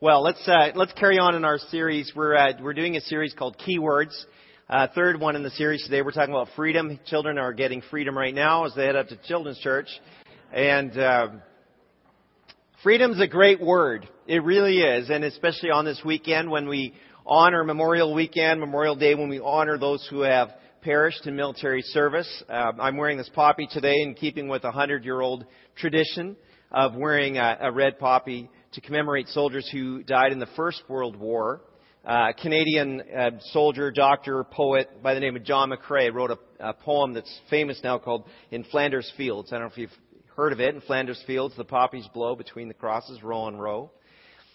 Well, let's uh, let's carry on in our series. We're uh, we're doing a series called Keywords. Uh, third one in the series today. We're talking about freedom. Children are getting freedom right now as they head up to Children's Church, and uh, freedom's a great word. It really is, and especially on this weekend when we honor Memorial Weekend, Memorial Day, when we honor those who have perished in military service. Uh, I'm wearing this poppy today in keeping with a hundred-year-old tradition of wearing a, a red poppy to commemorate soldiers who died in the First World War. Uh, Canadian uh, soldier, doctor, poet by the name of John McCrae wrote a, a, poem that's famous now called In Flanders Fields. I don't know if you've heard of it. In Flanders Fields, the poppies blow between the crosses, row on row.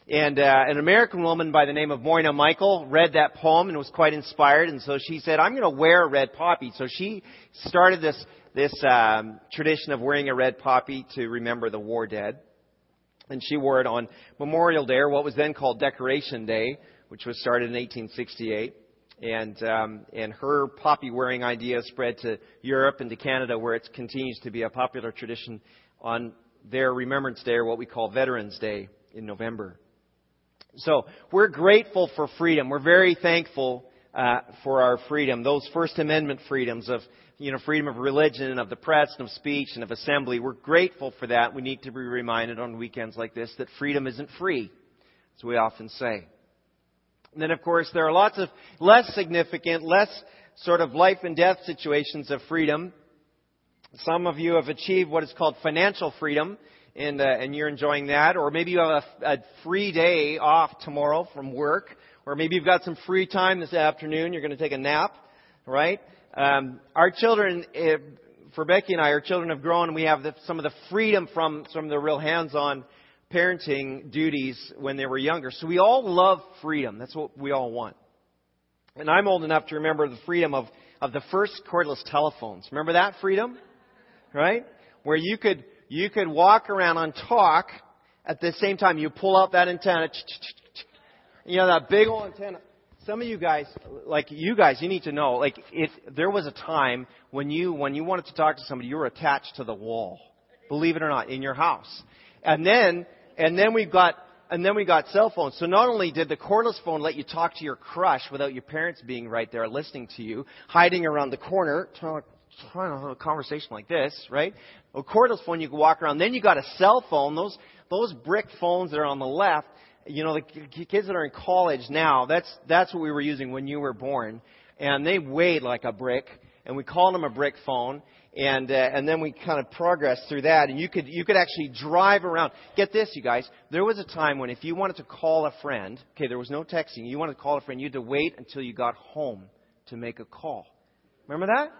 And uh, an American woman by the name of Moina Michael read that poem and was quite inspired, and so she said, "I'm going to wear a red poppy." So she started this this um, tradition of wearing a red poppy to remember the war dead and she wore it on Memorial Day, or what was then called Decoration Day, which was started in 1868. And um, and her poppy wearing idea spread to Europe and to Canada, where it continues to be a popular tradition on their Remembrance Day, or what we call Veterans Day in November. So we're grateful for freedom. We're very thankful uh, for our freedom, those First Amendment freedoms of you know, freedom of religion and of the press and of speech and of assembly. We're grateful for that. We need to be reminded on weekends like this that freedom isn't free, as we often say. And then, of course, there are lots of less significant, less sort of life and death situations of freedom. Some of you have achieved what is called financial freedom, and, uh, and you're enjoying that. Or maybe you have a, a free day off tomorrow from work. Or maybe you've got some free time this afternoon. You're going to take a nap, right? Um, our children, if, for Becky and I, our children have grown and we have the, some of the freedom from some of the real hands-on parenting duties when they were younger. So we all love freedom. That's what we all want. And I'm old enough to remember the freedom of, of the first cordless telephones. Remember that freedom? Right? Where you could, you could walk around and talk at the same time. You pull out that antenna. You know, that big old antenna some of you guys, like you guys, you need to know, like if there was a time when you, when you wanted to talk to somebody, you were attached to the wall. Believe it or not, in your house. And then, and then we've got, and then we got cell phones. So not only did the cordless phone let you talk to your crush without your parents being right there listening to you, hiding around the corner, trying to have a conversation like this, right? A cordless phone, you could walk around. Then you got a cell phone, those, those brick phones that are on the left you know, the kids that are in college now, that's, that's what we were using when you were born. And they weighed like a brick, and we called them a brick phone. And, uh, and then we kind of progressed through that, and you could, you could actually drive around. Get this, you guys. There was a time when if you wanted to call a friend, okay, there was no texting, you wanted to call a friend, you had to wait until you got home to make a call. Remember that?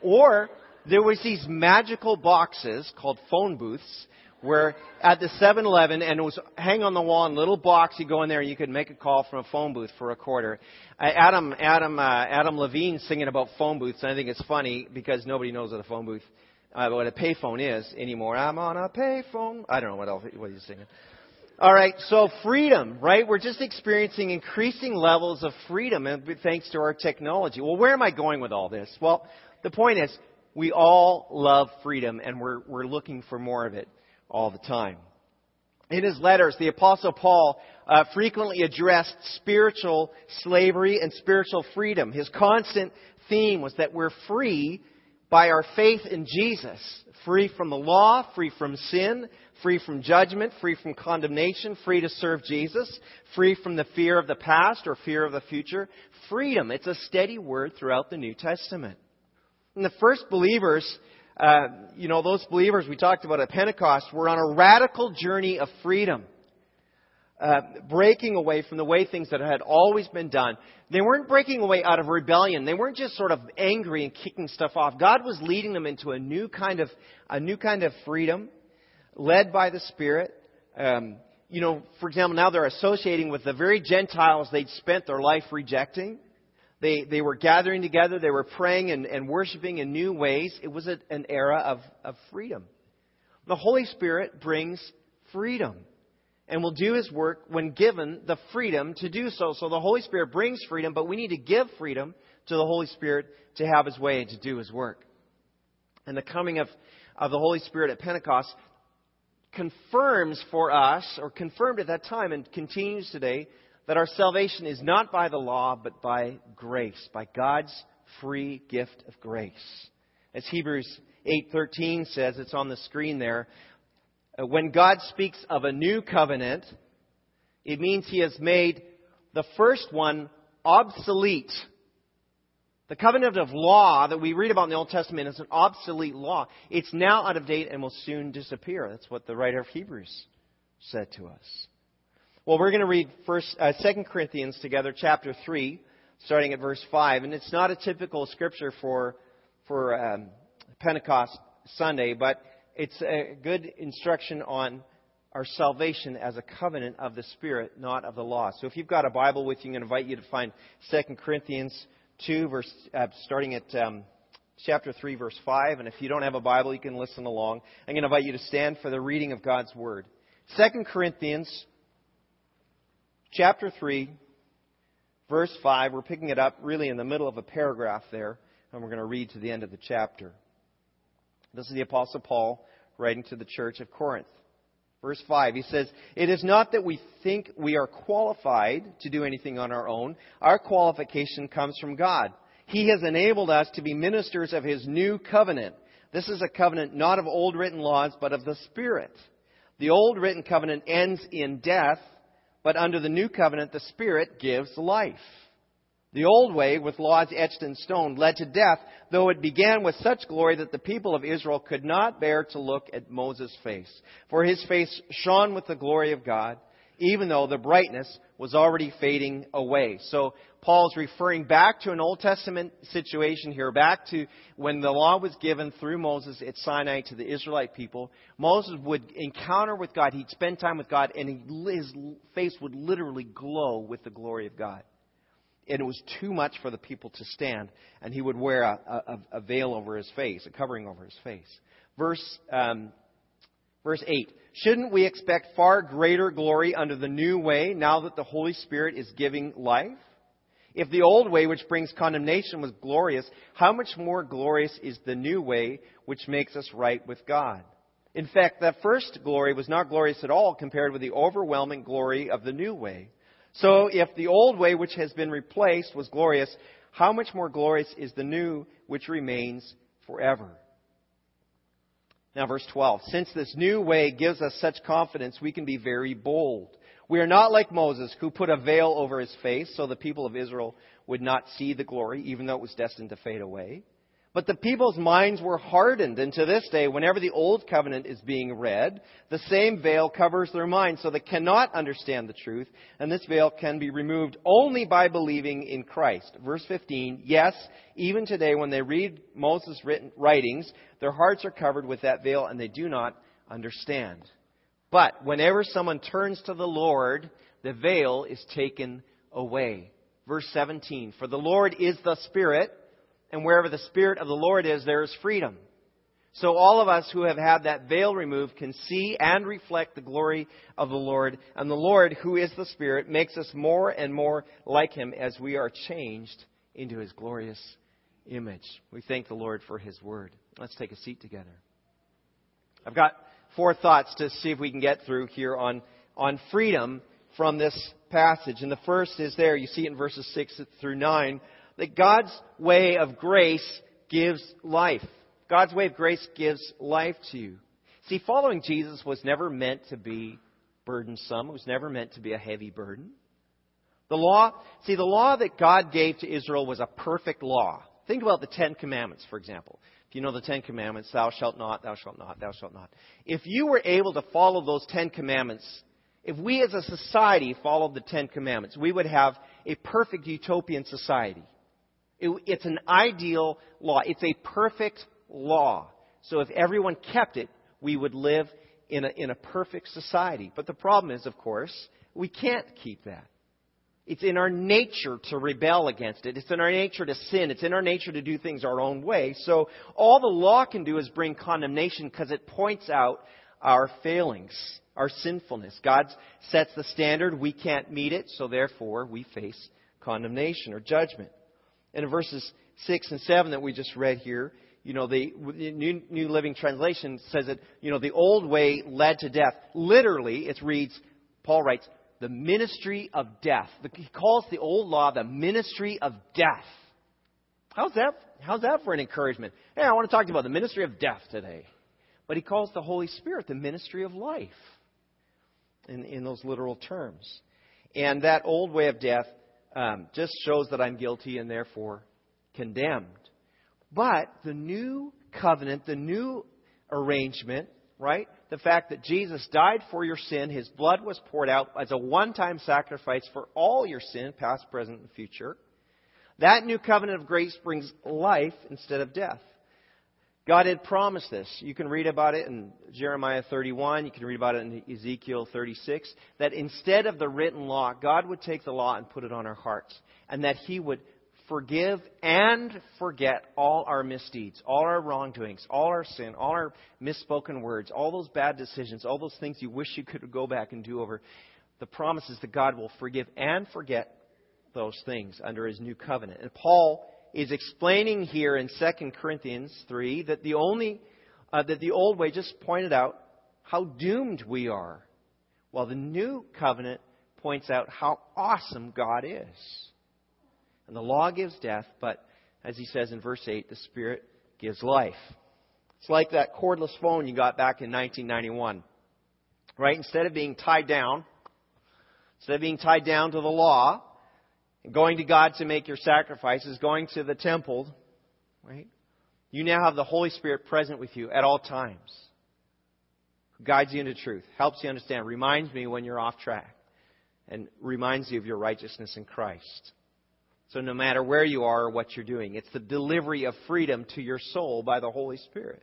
Or there was these magical boxes called phone booths where at the 7-Eleven, and it was hang on the wall in a little box. You go in there and you could make a call from a phone booth for a quarter. Uh, Adam, Adam, uh, Adam Levine singing about phone booths, and I think it's funny because nobody knows what a phone booth, uh, what a payphone is anymore. I'm on a payphone. I don't know what else, what he's singing. All right, so freedom, right? We're just experiencing increasing levels of freedom thanks to our technology. Well, where am I going with all this? Well, the point is, we all love freedom and we're, we're looking for more of it all the time. In his letters, the Apostle Paul uh, frequently addressed spiritual slavery and spiritual freedom. His constant theme was that we're free by our faith in Jesus. Free from the law, free from sin, free from judgment, free from condemnation, free to serve Jesus, free from the fear of the past or fear of the future. Freedom. It's a steady word throughout the New Testament. And the first believers uh, you know, those believers we talked about at Pentecost were on a radical journey of freedom. Uh, breaking away from the way things that had always been done. They weren't breaking away out of rebellion. They weren't just sort of angry and kicking stuff off. God was leading them into a new kind of a new kind of freedom, led by the Spirit. Um, you know, for example, now they're associating with the very Gentiles they'd spent their life rejecting. They, they were gathering together, they were praying and, and worshiping in new ways. It was a, an era of, of freedom. The Holy Spirit brings freedom and will do His work when given the freedom to do so. So the Holy Spirit brings freedom, but we need to give freedom to the Holy Spirit to have His way and to do His work. And the coming of, of the Holy Spirit at Pentecost confirms for us, or confirmed at that time and continues today, that our salvation is not by the law, but by grace, by God's free gift of grace. As Hebrews 8:13 says, it's on the screen there, uh, when God speaks of a new covenant, it means he has made the first one obsolete. The covenant of law that we read about in the Old Testament is an obsolete law. It's now out of date and will soon disappear. That's what the writer of Hebrews said to us. Well, we're going to read first, uh, 2 Corinthians together, chapter 3, starting at verse 5. And it's not a typical scripture for, for um, Pentecost Sunday, but it's a good instruction on our salvation as a covenant of the Spirit, not of the law. So if you've got a Bible with you, I'm going to invite you to find 2 Corinthians 2, verse, uh, starting at um, chapter 3, verse 5. And if you don't have a Bible, you can listen along. I'm going to invite you to stand for the reading of God's Word. 2 Corinthians chapter 3, verse 5. We're picking it up really in the middle of a paragraph there, and we're going to read to the end of the chapter. This is the Apostle Paul writing to the church of Corinth. Verse 5, he says, It is not that we think we are qualified to do anything on our own. Our qualification comes from God. He has enabled us to be ministers of His new covenant. This is a covenant not of old written laws, but of the Spirit. The old written covenant ends in death, but under the new covenant, the Spirit gives life. The old way, with laws etched in stone, led to death, though it began with such glory that the people of Israel could not bear to look at Moses' face. For his face shone with the glory of God, even though the brightness was already fading away. So Paul's referring back to an Old Testament situation here, back to when the law was given through Moses at Sinai to the Israelite people. Moses would encounter with God, he'd spend time with God, and he, his face would literally glow with the glory of God and it was too much for the people to stand, and he would wear a, a, a veil over his face, a covering over his face. Verse, um, verse 8 Shouldn't we expect far greater glory under the new way now that the Holy Spirit is giving life? If the old way, which brings condemnation, was glorious, how much more glorious is the new way, which makes us right with God? In fact, that first glory was not glorious at all compared with the overwhelming glory of the new way. So if the old way which has been replaced was glorious, how much more glorious is the new which remains forever? Now, verse 12. Since this new way gives us such confidence, we can be very bold. We are not like Moses, who put a veil over his face so the people of Israel would not see the glory, even though it was destined to fade away. But the people's minds were hardened, and to this day, whenever the Old Covenant is being read, the same veil covers their minds, so they cannot understand the truth, and this veil can be removed only by believing in Christ. Verse 15, yes, even today when they read Moses' writings, their hearts are covered with that veil, and they do not understand. But whenever someone turns to the Lord, the veil is taken away. Verse 17, for the Lord is the Spirit, and wherever the Spirit of the Lord is, there is freedom. So all of us who have had that veil removed can see and reflect the glory of the Lord. And the Lord, who is the Spirit, makes us more and more like Him as we are changed into His glorious image. We thank the Lord for His word. Let's take a seat together. I've got four thoughts to see if we can get through here on, on freedom from this passage. And the first is there. You see it in verses 6 through 9 that God's way of grace gives life. God's way of grace gives life to you. See, following Jesus was never meant to be burdensome. It was never meant to be a heavy burden. The law, see, the law that God gave to Israel was a perfect law. Think about the Ten Commandments, for example. You know the Ten Commandments, thou shalt not, thou shalt not, thou shalt not. If you were able to follow those Ten Commandments, if we as a society followed the Ten Commandments, we would have a perfect utopian society. It, it's an ideal law. It's a perfect law. So if everyone kept it, we would live in a, in a perfect society. But the problem is, of course, we can't keep that. It's in our nature to rebel against it. It's in our nature to sin. It's in our nature to do things our own way. So all the law can do is bring condemnation because it points out our failings, our sinfulness. God sets the standard. We can't meet it, so therefore we face condemnation or judgment. And in verses 6 and 7 that we just read here, you know, the New, New Living Translation says that, you know, the old way led to death. Literally, it reads, Paul writes, the ministry of death. He calls the old law the ministry of death. How's that? How's that for an encouragement? Hey, I want to talk to you about the ministry of death today. But he calls the Holy Spirit the ministry of life in, in those literal terms. And that old way of death um, just shows that I'm guilty and therefore condemned. But the new covenant, the new arrangement, right? The fact that Jesus died for your sin, his blood was poured out as a one time sacrifice for all your sin, past, present, and future. That new covenant of grace brings life instead of death. God had promised this. You can read about it in Jeremiah 31. You can read about it in Ezekiel 36. That instead of the written law, God would take the law and put it on our hearts. And that He would forgive and forget all our misdeeds, all our wrongdoings, all our sin, all our misspoken words, all those bad decisions, all those things you wish you could go back and do over. The promise is that God will forgive and forget those things under His new covenant. And Paul is explaining here in 2 Corinthians 3 that the only uh, that the old way just pointed out how doomed we are, while the new covenant points out how awesome God is. And the law gives death, but as he says in verse 8, the Spirit gives life. It's like that cordless phone you got back in 1991. Right? Instead of being tied down, instead of being tied down to the law, going to God to make your sacrifices, going to the temple, right? You now have the Holy Spirit present with you at all times. Guides you into truth, helps you understand, reminds me when you're off track, and reminds you of your righteousness in Christ. So no matter where you are or what you're doing, it's the delivery of freedom to your soul by the Holy Spirit.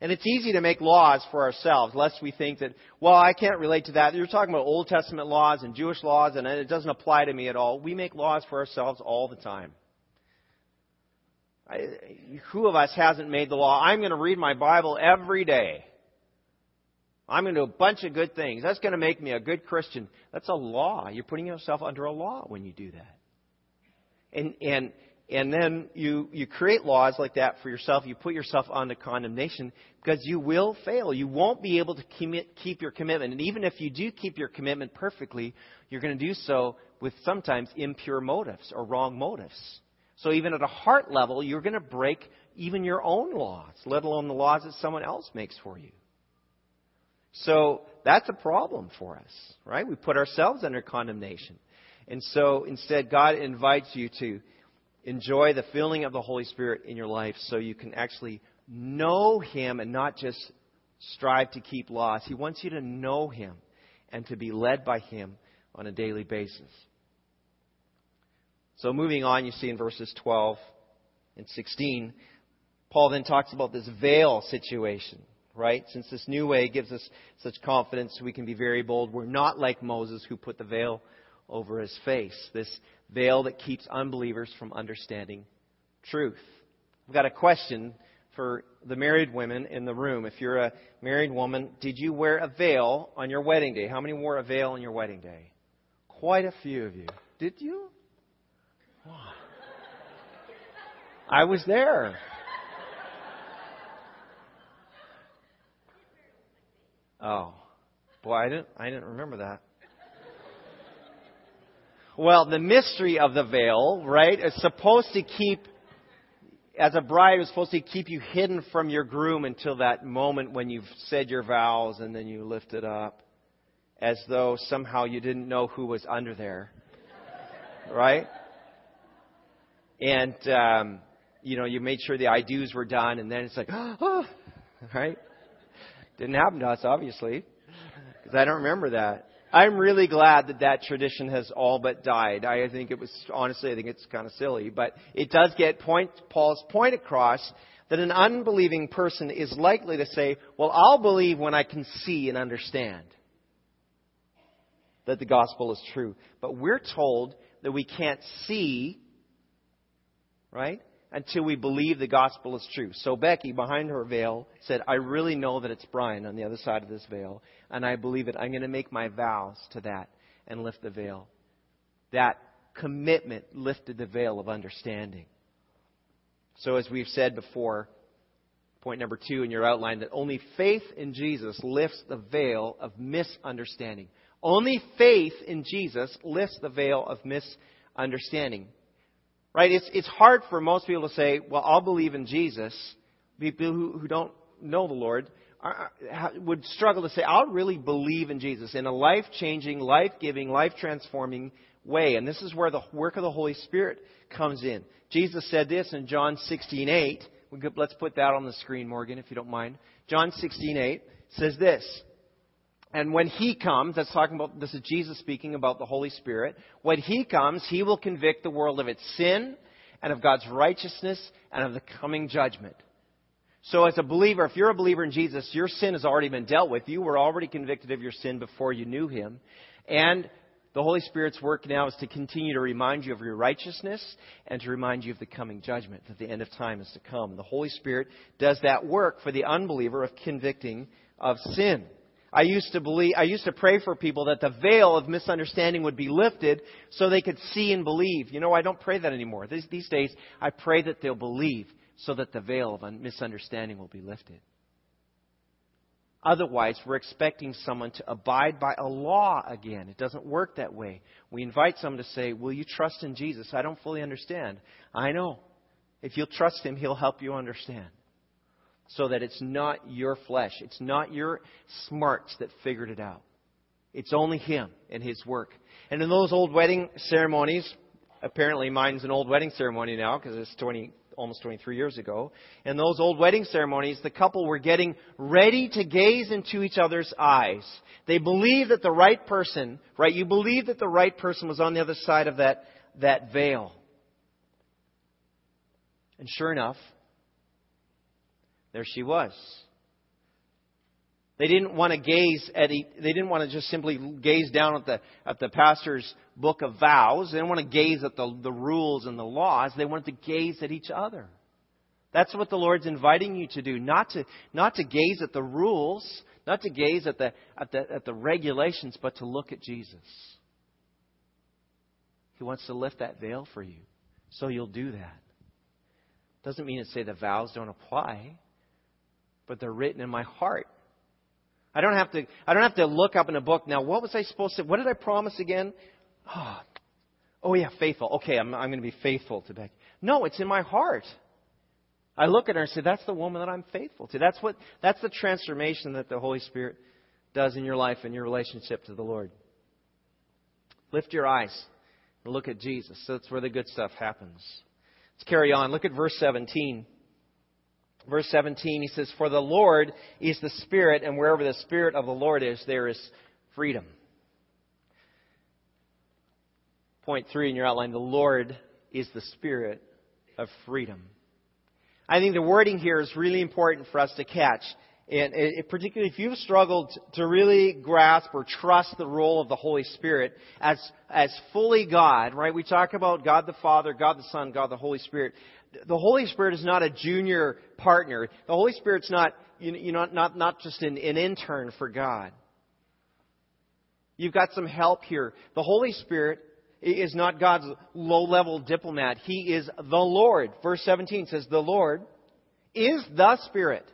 And it's easy to make laws for ourselves, lest we think that, well, I can't relate to that. You're talking about Old Testament laws and Jewish laws, and it doesn't apply to me at all. We make laws for ourselves all the time. I, who of us hasn't made the law? I'm going to read my Bible every day. I'm going to do a bunch of good things. That's going to make me a good Christian. That's a law. You're putting yourself under a law when you do that. And, and and then you, you create laws like that for yourself. You put yourself onto condemnation because you will fail. You won't be able to commit, keep your commitment. And even if you do keep your commitment perfectly, you're going to do so with sometimes impure motives or wrong motives. So even at a heart level, you're going to break even your own laws, let alone the laws that someone else makes for you. So that's a problem for us, right? We put ourselves under condemnation. And so instead, God invites you to enjoy the filling of the Holy Spirit in your life so you can actually know Him and not just strive to keep laws. He wants you to know Him and to be led by Him on a daily basis. So, moving on, you see in verses 12 and 16, Paul then talks about this veil situation, right? Since this new way gives us such confidence, we can be very bold. We're not like Moses who put the veil over his face. This veil that keeps unbelievers from understanding truth. I've got a question for the married women in the room. If you're a married woman, did you wear a veil on your wedding day? How many wore a veil on your wedding day? Quite a few of you. Did you? I was there. Oh. Boy, I didn't I didn't remember that. Well, the mystery of the veil, right, is supposed to keep, as a bride, is supposed to keep you hidden from your groom until that moment when you've said your vows and then you lift it up as though somehow you didn't know who was under there. Right? And, um, you know, you made sure the I do's were done and then it's like, oh, right? Didn't happen to us, obviously, because I don't remember that. I'm really glad that that tradition has all but died. I think it was, honestly, I think it's kind of silly, but it does get point, Paul's point across that an unbelieving person is likely to say, well, I'll believe when I can see and understand that the gospel is true. But we're told that we can't see, right? Until we believe the gospel is true. So Becky, behind her veil, said, I really know that it's Brian on the other side of this veil, and I believe it. I'm going to make my vows to that and lift the veil. That commitment lifted the veil of understanding. So, as we've said before, point number two in your outline, that only faith in Jesus lifts the veil of misunderstanding. Only faith in Jesus lifts the veil of misunderstanding. Right? It's, it's hard for most people to say, well, I'll believe in Jesus. People who, who don't know the Lord are, would struggle to say, I'll really believe in Jesus in a life changing, life giving, life transforming way. And this is where the work of the Holy Spirit comes in. Jesus said this in John 16 8. Let's put that on the screen, Morgan, if you don't mind. John 16 8 says this. And when He comes, that's talking about, this is Jesus speaking about the Holy Spirit. When He comes, He will convict the world of its sin and of God's righteousness and of the coming judgment. So as a believer, if you're a believer in Jesus, your sin has already been dealt with. You were already convicted of your sin before you knew Him. And the Holy Spirit's work now is to continue to remind you of your righteousness and to remind you of the coming judgment, that the end of time is to come. The Holy Spirit does that work for the unbeliever of convicting of sin. I used to believe, I used to pray for people that the veil of misunderstanding would be lifted so they could see and believe. You know, I don't pray that anymore. These, these days, I pray that they'll believe so that the veil of misunderstanding will be lifted. Otherwise, we're expecting someone to abide by a law again. It doesn't work that way. We invite someone to say, Will you trust in Jesus? I don't fully understand. I know. If you'll trust Him, He'll help you understand so that it's not your flesh. It's not your smarts that figured it out. It's only Him and His work. And in those old wedding ceremonies, apparently mine's an old wedding ceremony now because it's 20, almost 23 years ago. In those old wedding ceremonies, the couple were getting ready to gaze into each other's eyes. They believed that the right person, right, you believed that the right person was on the other side of that, that veil. And sure enough, there she was. They didn't want to gaze at they didn't want to just simply gaze down at the at the pastor's book of vows. They didn't want to gaze at the, the rules and the laws. They wanted to gaze at each other. That's what the Lord's inviting you to do. Not to not to gaze at the rules, not to gaze at the at the at the regulations, but to look at Jesus. He wants to lift that veil for you. So you'll do that. Doesn't mean to say the vows don't apply but they're written in my heart. I don't have to, I don't have to look up in a book now, what was I supposed to, what did I promise again? Oh, oh yeah, faithful. Okay, I'm, I'm going to be faithful to Becky. No, it's in my heart. I look at her and say, that's the woman that I'm faithful to. That's what, that's the transformation that the Holy Spirit does in your life and your relationship to the Lord. Lift your eyes and look at Jesus. That's where the good stuff happens. Let's carry on. Look at verse 17 verse 17, he says, For the Lord is the Spirit, and wherever the Spirit of the Lord is, there is freedom. Point three in your outline the Lord is the Spirit of freedom. I think the wording here is really important for us to catch. And it, particularly if you've struggled to really grasp or trust the role of the Holy Spirit as, as fully God, right? We talk about God the Father, God the Son, God the Holy Spirit the Holy Spirit is not a junior partner. The Holy Spirit's not, you know, not, not just an, an intern for God. You've got some help here. The Holy Spirit is not God's low level diplomat. He is the Lord. Verse 17 says, The Lord is the Spirit.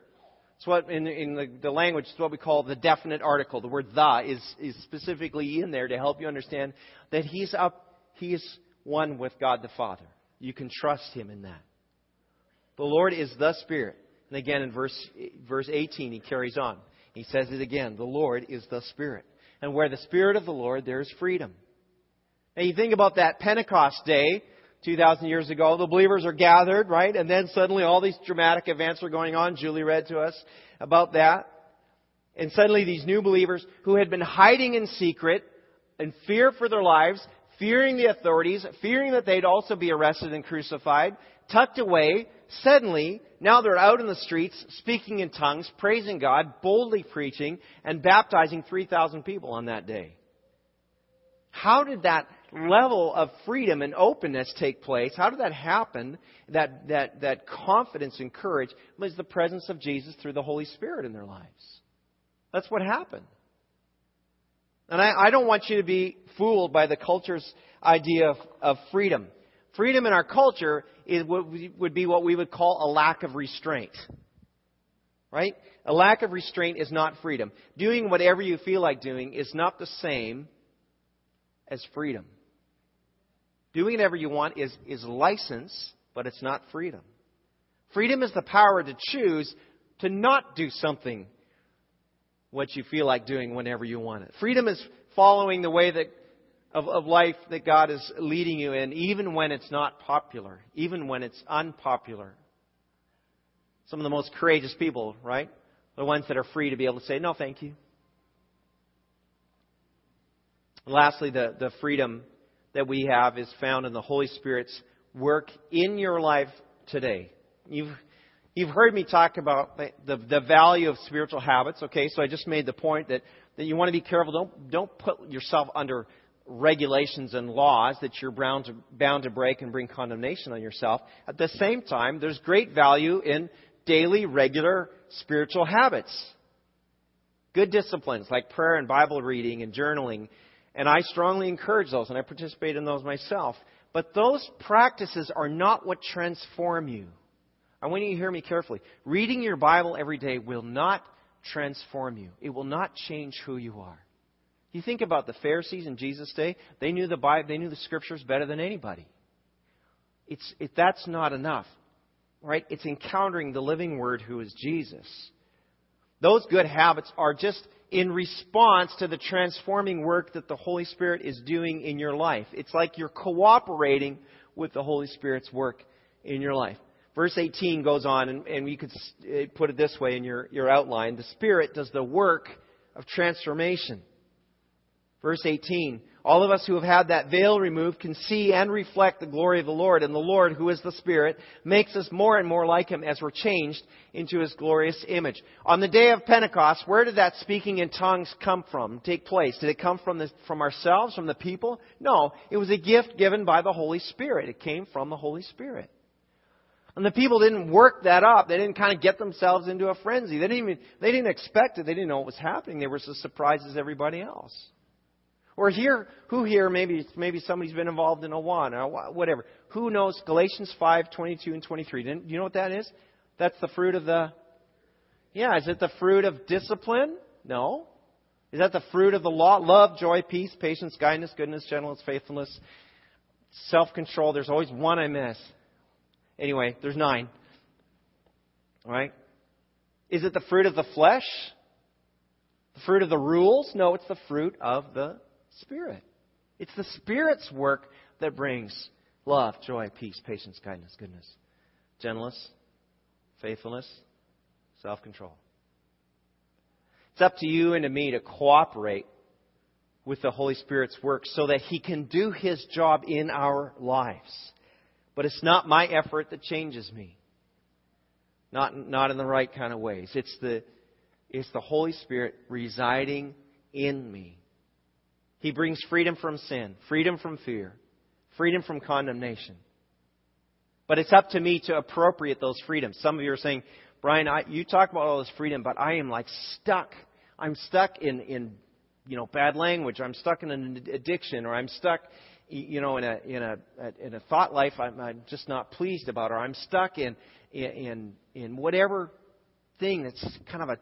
It's what in, in the, the, language, it's what we call the definite article. The word the is, is specifically in there to help you understand that He's up, He is one with God the Father. You can trust Him in that. The Lord is the Spirit. And again in verse, verse 18, he carries on. He says it again. The Lord is the Spirit. And where the Spirit of the Lord, there is freedom. Now you think about that Pentecost day, 2,000 years ago, the believers are gathered, right? And then suddenly all these dramatic events are going on. Julie read to us about that. And suddenly these new believers who had been hiding in secret and fear for their lives fearing the authorities, fearing that they'd also be arrested and crucified, tucked away. Suddenly, now they're out in the streets, speaking in tongues, praising God, boldly preaching, and baptizing 3,000 people on that day. How did that level of freedom and openness take place? How did that happen? That, that, that confidence and courage was the presence of Jesus through the Holy Spirit in their lives. That's what happened. And I, I don't want you to be fooled by the culture's idea of, of freedom. Freedom in our culture is what would be what we would call a lack of restraint. Right? A lack of restraint is not freedom. Doing whatever you feel like doing is not the same as freedom. Doing whatever you want is, is license, but it's not freedom. Freedom is the power to choose to not do something what you feel like doing whenever you want it. Freedom is following the way that of, of life that God is leading you in, even when it's not popular, even when it's unpopular. Some of the most courageous people, right? The ones that are free to be able to say, no, thank you. And lastly, the, the freedom that we have is found in the Holy Spirit's work in your life today. You've, you've heard me talk about the, the value of spiritual habits, okay? So I just made the point that, that you want to be careful. Don't, don't put yourself under regulations and laws that you're bound to, bound to break and bring condemnation on yourself. At the same time, there's great value in daily, regular spiritual habits. Good disciplines like prayer and Bible reading and journaling. And I strongly encourage those, and I participate in those myself. But those practices are not what transform you. I want you to hear me carefully. Reading your Bible every day will not transform you. It will not change who you are. You think about the Pharisees in Jesus' day, they knew the Bible, they knew the scriptures better than anybody. It's, it, that's not enough. Right? It's encountering the living word who is Jesus. Those good habits are just in response to the transforming work that the Holy Spirit is doing in your life. It's like you're cooperating with the Holy Spirit's work in your life. Verse 18 goes on, and, and you could put it this way in your, your outline. The Spirit does the work of transformation. Verse 18 All of us who have had that veil removed can see and reflect the glory of the Lord, and the Lord, who is the Spirit, makes us more and more like Him as we're changed into His glorious image. On the day of Pentecost, where did that speaking in tongues come from, take place? Did it come from, the, from ourselves, from the people? No, it was a gift given by the Holy Spirit. It came from the Holy Spirit. And the people didn't work that up. They didn't kind of get themselves into a frenzy. They didn't even, they didn't expect it. They didn't know what was happening. They were as surprised as everybody else. Or here, who here, maybe, maybe somebody's been involved in a one or whatever. Who knows Galatians 5, 22 and 23? Do you know what that is? That's the fruit of the, yeah, is it the fruit of discipline? No. Is that the fruit of the law? Love, joy, peace, patience, kindness, goodness, gentleness, faithfulness, self-control. There's always one I miss. Anyway, there's nine. All right? Is it the fruit of the flesh? The fruit of the rules? No, it's the fruit of the Spirit. It's the Spirit's work that brings love, joy, peace, patience, kindness, goodness, gentleness, faithfulness, self control. It's up to you and to me to cooperate with the Holy Spirit's work so that He can do His job in our lives. But it's not my effort that changes me. Not, not in the right kind of ways. It's the, it's the Holy Spirit residing in me. He brings freedom from sin, freedom from fear, freedom from condemnation. But it's up to me to appropriate those freedoms. Some of you are saying, Brian, I, you talk about all this freedom, but I am like stuck. I'm stuck in, in you know, bad language. I'm stuck in an addiction, or I'm stuck, you know, in a in a in a thought life I'm, I'm just not pleased about, or I'm stuck in in in whatever thing that's kind of a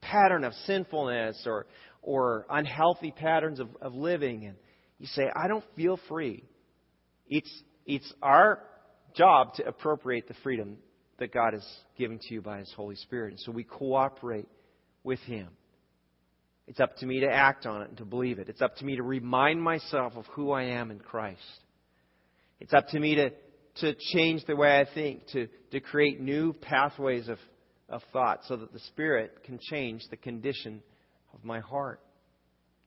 pattern of sinfulness, or or unhealthy patterns of, of living, and you say, I don't feel free. It's, it's our job to appropriate the freedom that God has given to you by His Holy Spirit. And so we cooperate with Him. It's up to me to act on it and to believe it. It's up to me to remind myself of who I am in Christ. It's up to me to, to change the way I think, to, to create new pathways of, of thought so that the Spirit can change the condition of my heart.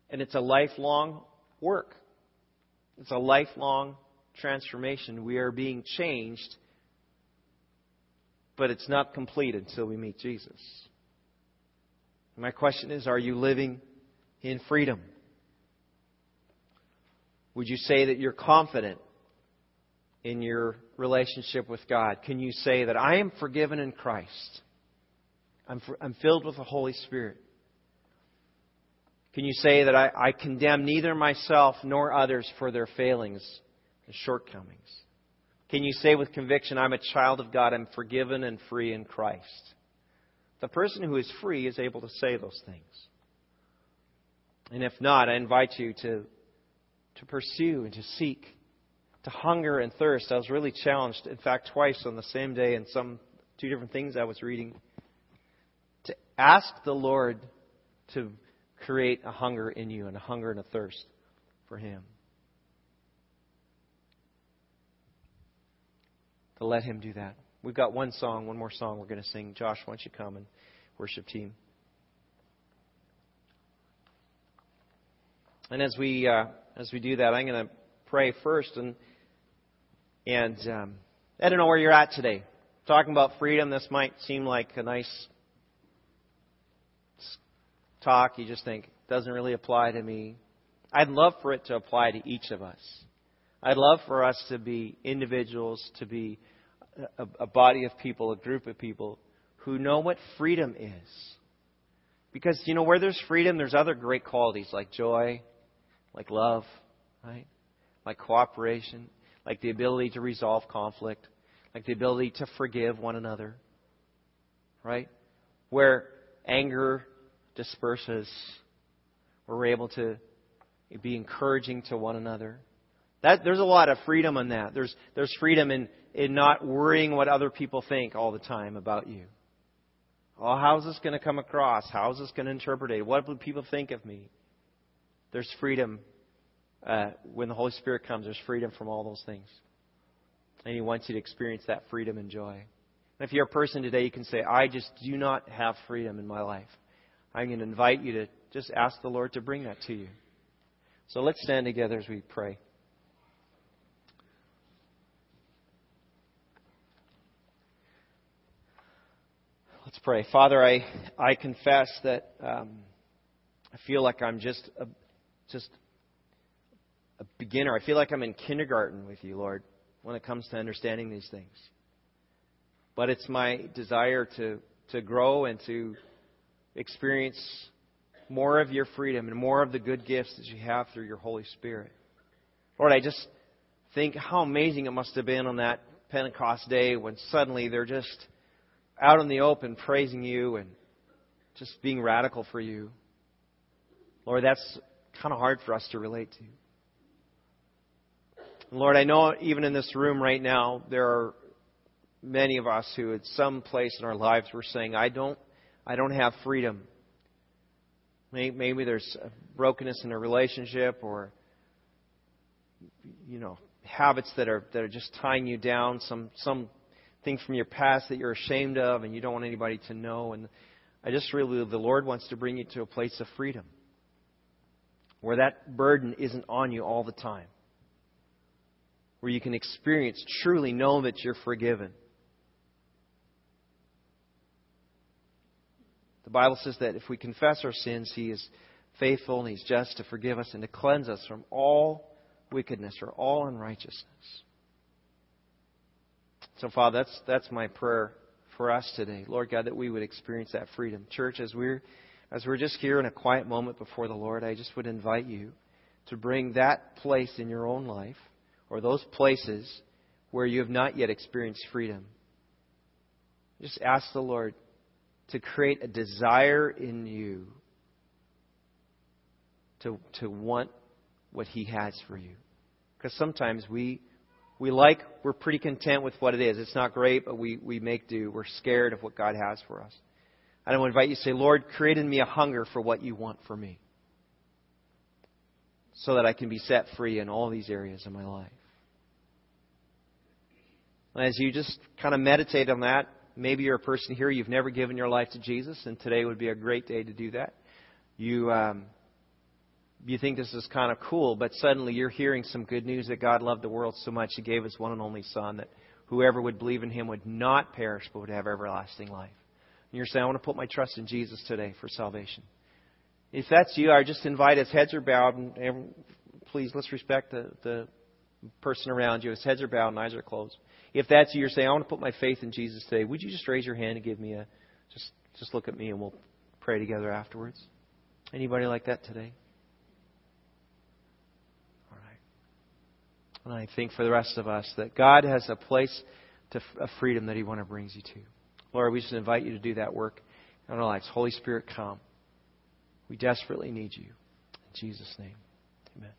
And it's a lifelong work. It's a lifelong transformation. We are being changed, but it's not complete until we meet Jesus. My question is are you living in freedom? Would you say that you're confident in your relationship with God? Can you say that I am forgiven in Christ? I'm, for, I'm filled with the Holy Spirit. Can you say that I, I condemn neither myself nor others for their failings? and shortcomings? Can you say with conviction, I'm a child of God, I'm forgiven and free in Christ? The person who is free is able to say those things. And if not, I invite you to, to pursue and to seek, to hunger and thirst. I was really challenged, in fact, twice on the same day in some two different things I was reading, to ask the Lord to create a hunger in you and a hunger and a thirst for Him. To let Him do that. We've got one song, one more song we're going to sing. Josh, why don't you come and worship team? And as we uh, as we do that, I'm going to pray first, and and um, I don't know where you're at today. Talking about freedom, this might seem like a nice talk. You just think doesn't really apply to me. I'd love for it to apply to each of us. I'd love for us to be individuals, to be a, a body of people, a group of people who know what freedom is. Because, you know, where there's freedom, there's other great qualities like joy, like love, right? Like cooperation, like the ability to resolve conflict, like the ability to forgive one another, right? Where anger disperses, we're able to be encouraging to one another. That, there's a lot of freedom in that. There's, there's freedom in, in not worrying what other people think all the time about you. Oh, how's this going to come across? How's this going to interpret it? What will people think of me? There's freedom uh, when the Holy Spirit comes. There's freedom from all those things. And He wants you to experience that freedom and joy. And if you're a person today, you can say, I just do not have freedom in my life. I'm going to invite you to just ask the Lord to bring that to you. So let's stand together as we pray. Let's pray. Father, I, I confess that um, I feel like I'm just a, just a beginner. I feel like I'm in kindergarten with you, Lord, when it comes to understanding these things. But it's my desire to, to grow and to experience more of your freedom and more of the good gifts that you have through your Holy Spirit. Lord, I just think how amazing it must have been on that Pentecost day when suddenly they're just out in the open praising you and just being radical for you. Lord, that's kind of hard for us to relate to. Lord, I know even in this room right now, there are many of us who at some place in our lives were saying, I don't, I don't have freedom. Maybe there's brokenness in a relationship or, you know, habits that are, that are just tying you down, some, some things from your past that you're ashamed of and you don't want anybody to know. And I just really, the Lord wants to bring you to a place of freedom where that burden isn't on you all the time, where you can experience, truly know that you're forgiven. The Bible says that if we confess our sins, He is faithful and He's just to forgive us and to cleanse us from all wickedness or all unrighteousness. So, Father, that's, that's my prayer for us today. Lord God, that we would experience that freedom. Church, as we're, as we're just here in a quiet moment before the Lord, I just would invite you to bring that place in your own life or those places where you have not yet experienced freedom. Just ask the Lord to create a desire in you to, to want what He has for you. Because sometimes we we like, we're pretty content with what it is. It's not great, but we, we make do. We're scared of what God has for us. And I want to invite you to say, Lord, create in me a hunger for what you want for me. So that I can be set free in all these areas of my life. As you just kind of meditate on that, maybe you're a person here, you've never given your life to Jesus, and today would be a great day to do that. You, um, you think this is kind of cool, but suddenly you're hearing some good news that God loved the world so much He gave His one and only Son that whoever would believe in Him would not perish but would have everlasting life. And you're saying, I want to put my trust in Jesus today for salvation. If that's you, I just invite as heads are bowed, and please let's respect the, the person around you. As heads are bowed and eyes are closed. If that's you, you're saying, I want to put my faith in Jesus today. Would you just raise your hand and give me a just just look at me and we'll pray together afterwards? Anybody like that today? And I think for the rest of us that God has a place to, of freedom that He wants to bring you to. Lord, we just invite you to do that work in our lives. Holy Spirit, come. We desperately need you. In Jesus' name, amen.